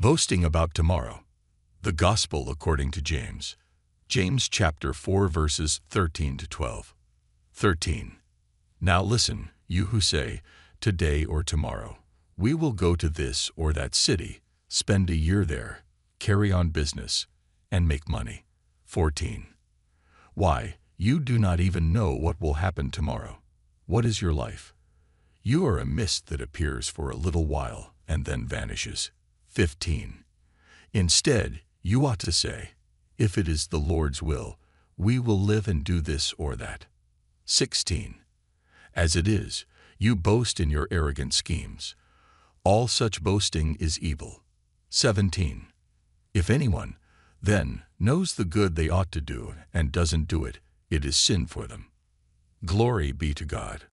Boasting about tomorrow. The Gospel according to James. James chapter 4 verses 13 to 12. 13. Now listen, you who say, today or tomorrow, we will go to this or that city, spend a year there, carry on business, and make money. 14. Why, you do not even know what will happen tomorrow. What is your life? You are a mist that appears for a little while and then vanishes. 15. Instead, you ought to say, If it is the Lord's will, we will live and do this or that. 16. As it is, you boast in your arrogant schemes. All such boasting is evil. 17. If anyone, then, knows the good they ought to do and doesn't do it, it is sin for them. Glory be to God.